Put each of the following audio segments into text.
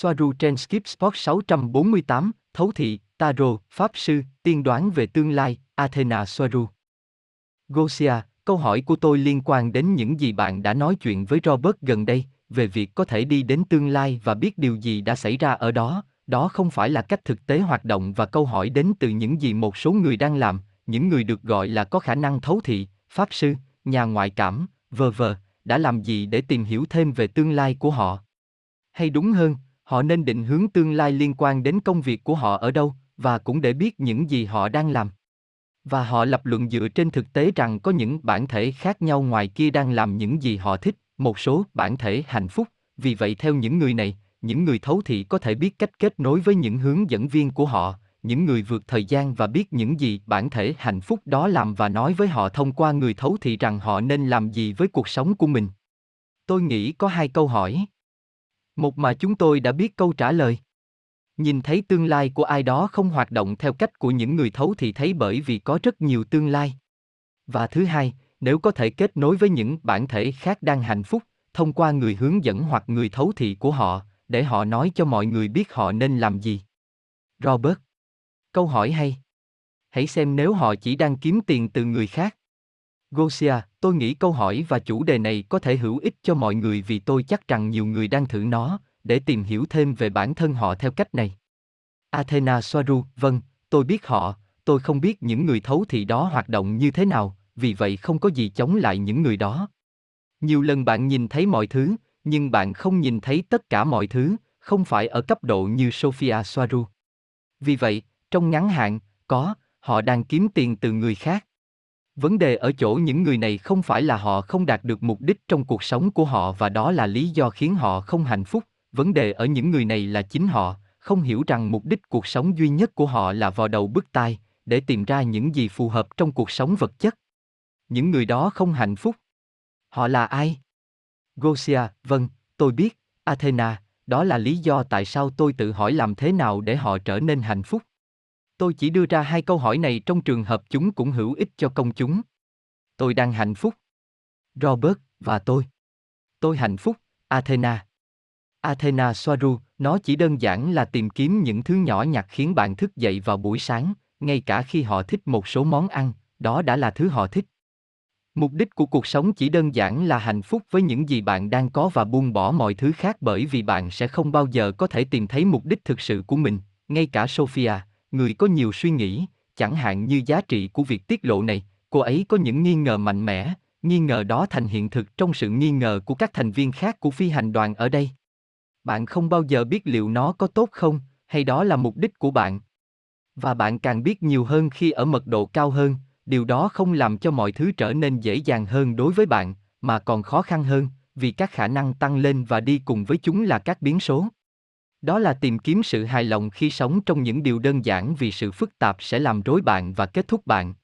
Soaru trên Skip Sport 648, Thấu thị, Tarot, Pháp sư, tiên đoán về tương lai, Athena Soaru. Gosia, câu hỏi của tôi liên quan đến những gì bạn đã nói chuyện với Robert gần đây, về việc có thể đi đến tương lai và biết điều gì đã xảy ra ở đó, đó không phải là cách thực tế hoạt động và câu hỏi đến từ những gì một số người đang làm, những người được gọi là có khả năng thấu thị, pháp sư, nhà ngoại cảm, vờ vờ, đã làm gì để tìm hiểu thêm về tương lai của họ. Hay đúng hơn, họ nên định hướng tương lai liên quan đến công việc của họ ở đâu, và cũng để biết những gì họ đang làm. Và họ lập luận dựa trên thực tế rằng có những bản thể khác nhau ngoài kia đang làm những gì họ thích, một số bản thể hạnh phúc, vì vậy theo những người này, những người thấu thị có thể biết cách kết nối với những hướng dẫn viên của họ, những người vượt thời gian và biết những gì bản thể hạnh phúc đó làm và nói với họ thông qua người thấu thị rằng họ nên làm gì với cuộc sống của mình. Tôi nghĩ có hai câu hỏi. Một mà chúng tôi đã biết câu trả lời. Nhìn thấy tương lai của ai đó không hoạt động theo cách của những người thấu thì thấy bởi vì có rất nhiều tương lai. Và thứ hai, nếu có thể kết nối với những bản thể khác đang hạnh phúc, thông qua người hướng dẫn hoặc người thấu thị của họ, để họ nói cho mọi người biết họ nên làm gì. Robert. Câu hỏi hay. Hãy xem nếu họ chỉ đang kiếm tiền từ người khác. Gosia, tôi nghĩ câu hỏi và chủ đề này có thể hữu ích cho mọi người vì tôi chắc rằng nhiều người đang thử nó, để tìm hiểu thêm về bản thân họ theo cách này. Athena Soaru, vâng, tôi biết họ, tôi không biết những người thấu thị đó hoạt động như thế nào, vì vậy không có gì chống lại những người đó. Nhiều lần bạn nhìn thấy mọi thứ, nhưng bạn không nhìn thấy tất cả mọi thứ, không phải ở cấp độ như Sophia Soaru. Vì vậy, trong ngắn hạn, có, họ đang kiếm tiền từ người khác. Vấn đề ở chỗ những người này không phải là họ không đạt được mục đích trong cuộc sống của họ và đó là lý do khiến họ không hạnh phúc, vấn đề ở những người này là chính họ, không hiểu rằng mục đích cuộc sống duy nhất của họ là vào đầu bức tai, để tìm ra những gì phù hợp trong cuộc sống vật chất. Những người đó không hạnh phúc. Họ là ai? Gosia, vâng, tôi biết, Athena, đó là lý do tại sao tôi tự hỏi làm thế nào để họ trở nên hạnh phúc. Tôi chỉ đưa ra hai câu hỏi này trong trường hợp chúng cũng hữu ích cho công chúng. Tôi đang hạnh phúc. Robert, và tôi. Tôi hạnh phúc, Athena. Athena Soaru, nó chỉ đơn giản là tìm kiếm những thứ nhỏ nhặt khiến bạn thức dậy vào buổi sáng, ngay cả khi họ thích một số món ăn, đó đã là thứ họ thích. Mục đích của cuộc sống chỉ đơn giản là hạnh phúc với những gì bạn đang có và buông bỏ mọi thứ khác bởi vì bạn sẽ không bao giờ có thể tìm thấy mục đích thực sự của mình, ngay cả Sophia, người có nhiều suy nghĩ, chẳng hạn như giá trị của việc tiết lộ này, cô ấy có những nghi ngờ mạnh mẽ, nghi ngờ đó thành hiện thực trong sự nghi ngờ của các thành viên khác của phi hành đoàn ở đây. Bạn không bao giờ biết liệu nó có tốt không, hay đó là mục đích của bạn. Và bạn càng biết nhiều hơn khi ở mật độ cao hơn, điều đó không làm cho mọi thứ trở nên dễ dàng hơn đối với bạn, mà còn khó khăn hơn, vì các khả năng tăng lên và đi cùng với chúng là các biến số. Đó là tìm kiếm sự hài lòng khi sống trong những điều đơn giản vì sự phức tạp sẽ làm rối bạn và kết thúc bạn.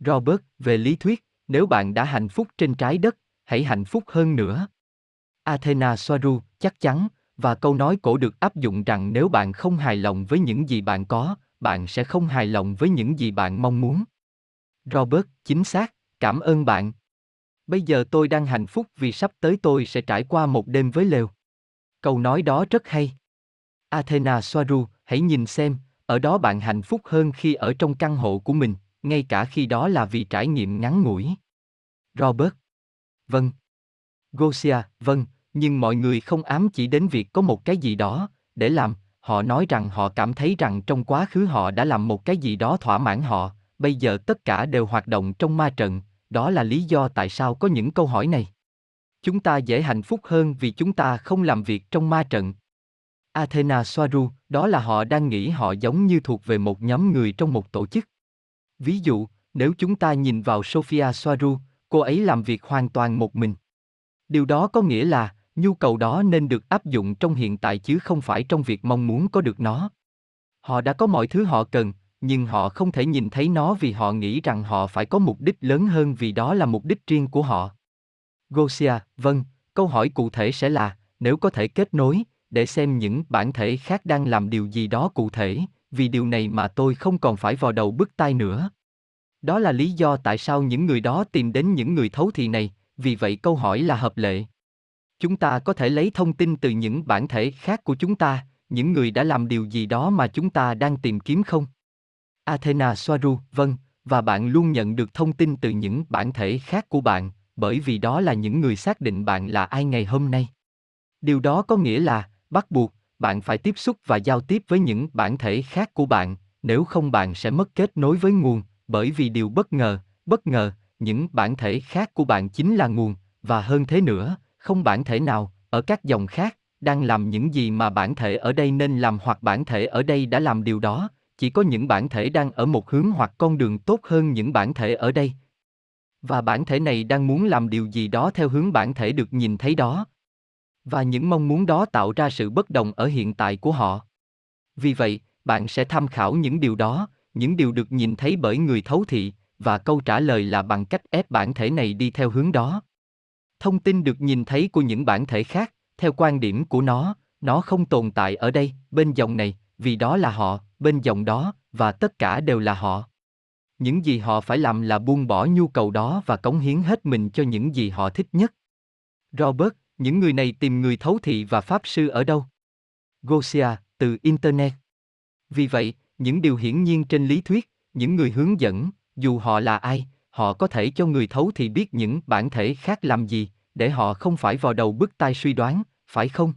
Robert, về lý thuyết, nếu bạn đã hạnh phúc trên trái đất, hãy hạnh phúc hơn nữa. Athena Soaru, chắc chắn, và câu nói cổ được áp dụng rằng nếu bạn không hài lòng với những gì bạn có, bạn sẽ không hài lòng với những gì bạn mong muốn. Robert, chính xác, cảm ơn bạn. Bây giờ tôi đang hạnh phúc vì sắp tới tôi sẽ trải qua một đêm với lều. Câu nói đó rất hay. Athena Soaru, hãy nhìn xem, ở đó bạn hạnh phúc hơn khi ở trong căn hộ của mình, ngay cả khi đó là vì trải nghiệm ngắn ngủi. Robert. Vâng. Gosia, vâng, nhưng mọi người không ám chỉ đến việc có một cái gì đó để làm, họ nói rằng họ cảm thấy rằng trong quá khứ họ đã làm một cái gì đó thỏa mãn họ, bây giờ tất cả đều hoạt động trong ma trận, đó là lý do tại sao có những câu hỏi này. Chúng ta dễ hạnh phúc hơn vì chúng ta không làm việc trong ma trận. Athena Soaru, đó là họ đang nghĩ họ giống như thuộc về một nhóm người trong một tổ chức. Ví dụ, nếu chúng ta nhìn vào Sophia Soaru, cô ấy làm việc hoàn toàn một mình. Điều đó có nghĩa là, nhu cầu đó nên được áp dụng trong hiện tại chứ không phải trong việc mong muốn có được nó. Họ đã có mọi thứ họ cần, nhưng họ không thể nhìn thấy nó vì họ nghĩ rằng họ phải có mục đích lớn hơn vì đó là mục đích riêng của họ. Gosia, vâng, câu hỏi cụ thể sẽ là, nếu có thể kết nối, để xem những bản thể khác đang làm điều gì đó cụ thể, vì điều này mà tôi không còn phải vào đầu bức tai nữa. Đó là lý do tại sao những người đó tìm đến những người thấu thị này, vì vậy câu hỏi là hợp lệ. Chúng ta có thể lấy thông tin từ những bản thể khác của chúng ta, những người đã làm điều gì đó mà chúng ta đang tìm kiếm không? Athena Soaru, vâng, và bạn luôn nhận được thông tin từ những bản thể khác của bạn, bởi vì đó là những người xác định bạn là ai ngày hôm nay. Điều đó có nghĩa là, bắt buộc, bạn phải tiếp xúc và giao tiếp với những bản thể khác của bạn, nếu không bạn sẽ mất kết nối với nguồn, bởi vì điều bất ngờ, bất ngờ, những bản thể khác của bạn chính là nguồn, và hơn thế nữa, không bản thể nào, ở các dòng khác, đang làm những gì mà bản thể ở đây nên làm hoặc bản thể ở đây đã làm điều đó, chỉ có những bản thể đang ở một hướng hoặc con đường tốt hơn những bản thể ở đây. Và bản thể này đang muốn làm điều gì đó theo hướng bản thể được nhìn thấy đó. Và những mong muốn đó tạo ra sự bất đồng ở hiện tại của họ. Vì vậy, bạn sẽ tham khảo những điều đó, những điều được nhìn thấy bởi người thấu thị, và câu trả lời là bằng cách ép bản thể này đi theo hướng đó. Thông tin được nhìn thấy của những bản thể khác, theo quan điểm của nó, nó không tồn tại ở đây, bên dòng này, vì đó là họ, bên dòng đó, và tất cả đều là họ. Những gì họ phải làm là buông bỏ nhu cầu đó và cống hiến hết mình cho những gì họ thích nhất. Robert, những người này tìm người thấu thị và pháp sư ở đâu? Gosia, từ Internet. Vì vậy, những điều hiển nhiên trên lý thuyết, những người hướng dẫn, dù họ là ai, họ có thể cho người thấu thì biết những bản thể khác làm gì, để họ không phải vào đầu bức tai suy đoán, phải không?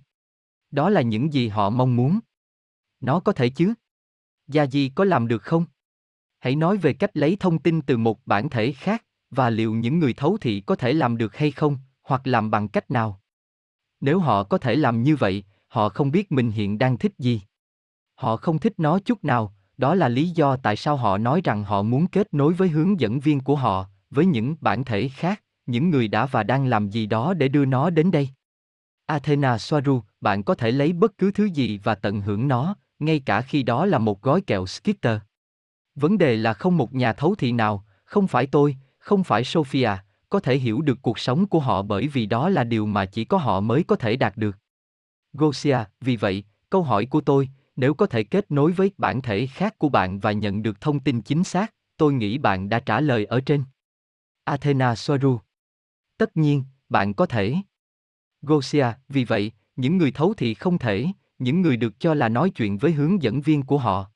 Đó là những gì họ mong muốn. Nó có thể chứ? Gia Di có làm được không? Hãy nói về cách lấy thông tin từ một bản thể khác, và liệu những người thấu thị có thể làm được hay không, hoặc làm bằng cách nào? Nếu họ có thể làm như vậy, họ không biết mình hiện đang thích gì. Họ không thích nó chút nào, đó là lý do tại sao họ nói rằng họ muốn kết nối với hướng dẫn viên của họ, với những bản thể khác, những người đã và đang làm gì đó để đưa nó đến đây. Athena Soaru, bạn có thể lấy bất cứ thứ gì và tận hưởng nó, ngay cả khi đó là một gói kẹo Skitter. Vấn đề là không một nhà thấu thị nào, không phải tôi, không phải Sophia, có thể hiểu được cuộc sống của họ bởi vì đó là điều mà chỉ có họ mới có thể đạt được. Gosia, vì vậy, câu hỏi của tôi, nếu có thể kết nối với bản thể khác của bạn và nhận được thông tin chính xác, tôi nghĩ bạn đã trả lời ở trên. Athena Soaru. Tất nhiên, bạn có thể. Gosia, vì vậy, những người thấu thị không thể, những người được cho là nói chuyện với hướng dẫn viên của họ.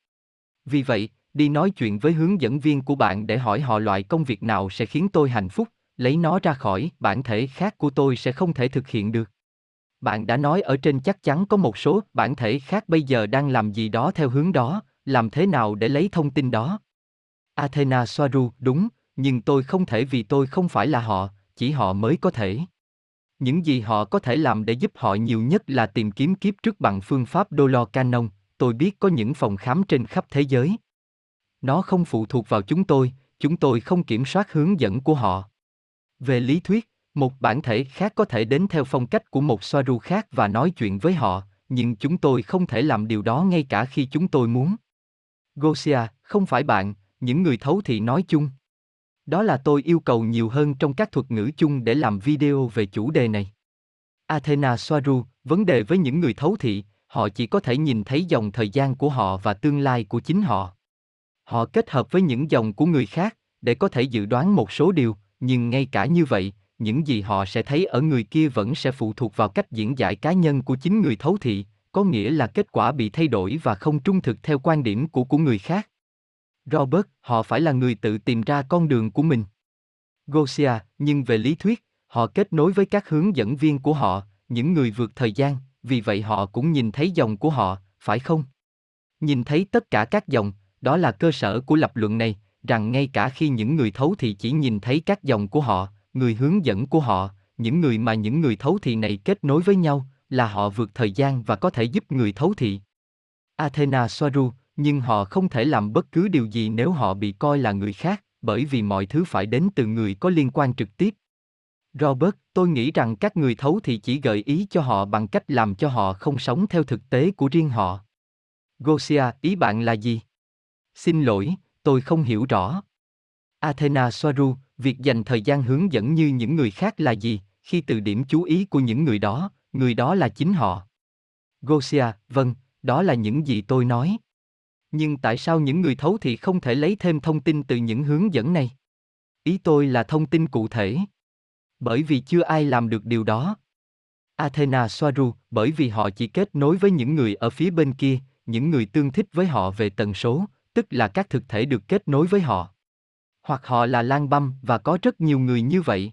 Vì vậy, đi nói chuyện với hướng dẫn viên của bạn để hỏi họ loại công việc nào sẽ khiến tôi hạnh phúc, lấy nó ra khỏi bản thể khác của tôi sẽ không thể thực hiện được. Bạn đã nói ở trên chắc chắn có một số bản thể khác bây giờ đang làm gì đó theo hướng đó, làm thế nào để lấy thông tin đó? Athena Soaru, đúng, nhưng tôi không thể vì tôi không phải là họ, chỉ họ mới có thể. Những gì họ có thể làm để giúp họ nhiều nhất là tìm kiếm kiếp trước bằng phương pháp Dolor Canon, tôi biết có những phòng khám trên khắp thế giới. Nó không phụ thuộc vào chúng tôi, chúng tôi không kiểm soát hướng dẫn của họ. Về lý thuyết, một bản thể khác có thể đến theo phong cách của một Soaru khác và nói chuyện với họ, nhưng chúng tôi không thể làm điều đó ngay cả khi chúng tôi muốn. Gosia, không phải bạn, những người thấu thị nói chung. Đó là tôi yêu cầu nhiều hơn trong các thuật ngữ chung để làm video về chủ đề này. Athena Soaru, vấn đề với những người thấu thị, họ chỉ có thể nhìn thấy dòng thời gian của họ và tương lai của chính họ. Họ kết hợp với những dòng của người khác để có thể dự đoán một số điều, nhưng ngay cả như vậy, những gì họ sẽ thấy ở người kia vẫn sẽ phụ thuộc vào cách diễn giải cá nhân của chính người thấu thị, có nghĩa là kết quả bị thay đổi và không trung thực theo quan điểm của của người khác. Robert, họ phải là người tự tìm ra con đường của mình. Gosia, nhưng về lý thuyết, họ kết nối với các hướng dẫn viên của họ, những người vượt thời gian, vì vậy họ cũng nhìn thấy dòng của họ, phải không? Nhìn thấy tất cả các dòng, đó là cơ sở của lập luận này, rằng ngay cả khi những người thấu thì chỉ nhìn thấy các dòng của họ, người hướng dẫn của họ, những người mà những người thấu thị này kết nối với nhau, là họ vượt thời gian và có thể giúp người thấu thị. Athena Soaru, nhưng họ không thể làm bất cứ điều gì nếu họ bị coi là người khác, bởi vì mọi thứ phải đến từ người có liên quan trực tiếp. Robert, tôi nghĩ rằng các người thấu thì chỉ gợi ý cho họ bằng cách làm cho họ không sống theo thực tế của riêng họ. Gosia, ý bạn là gì? Xin lỗi, tôi không hiểu rõ. Athena Soaru, việc dành thời gian hướng dẫn như những người khác là gì, khi từ điểm chú ý của những người đó, người đó là chính họ. Gosia, vâng, đó là những gì tôi nói. Nhưng tại sao những người thấu thị không thể lấy thêm thông tin từ những hướng dẫn này? Ý tôi là thông tin cụ thể. Bởi vì chưa ai làm được điều đó. Athena Soaru, bởi vì họ chỉ kết nối với những người ở phía bên kia, những người tương thích với họ về tần số, tức là các thực thể được kết nối với họ. Hoặc họ là lang băm và có rất nhiều người như vậy.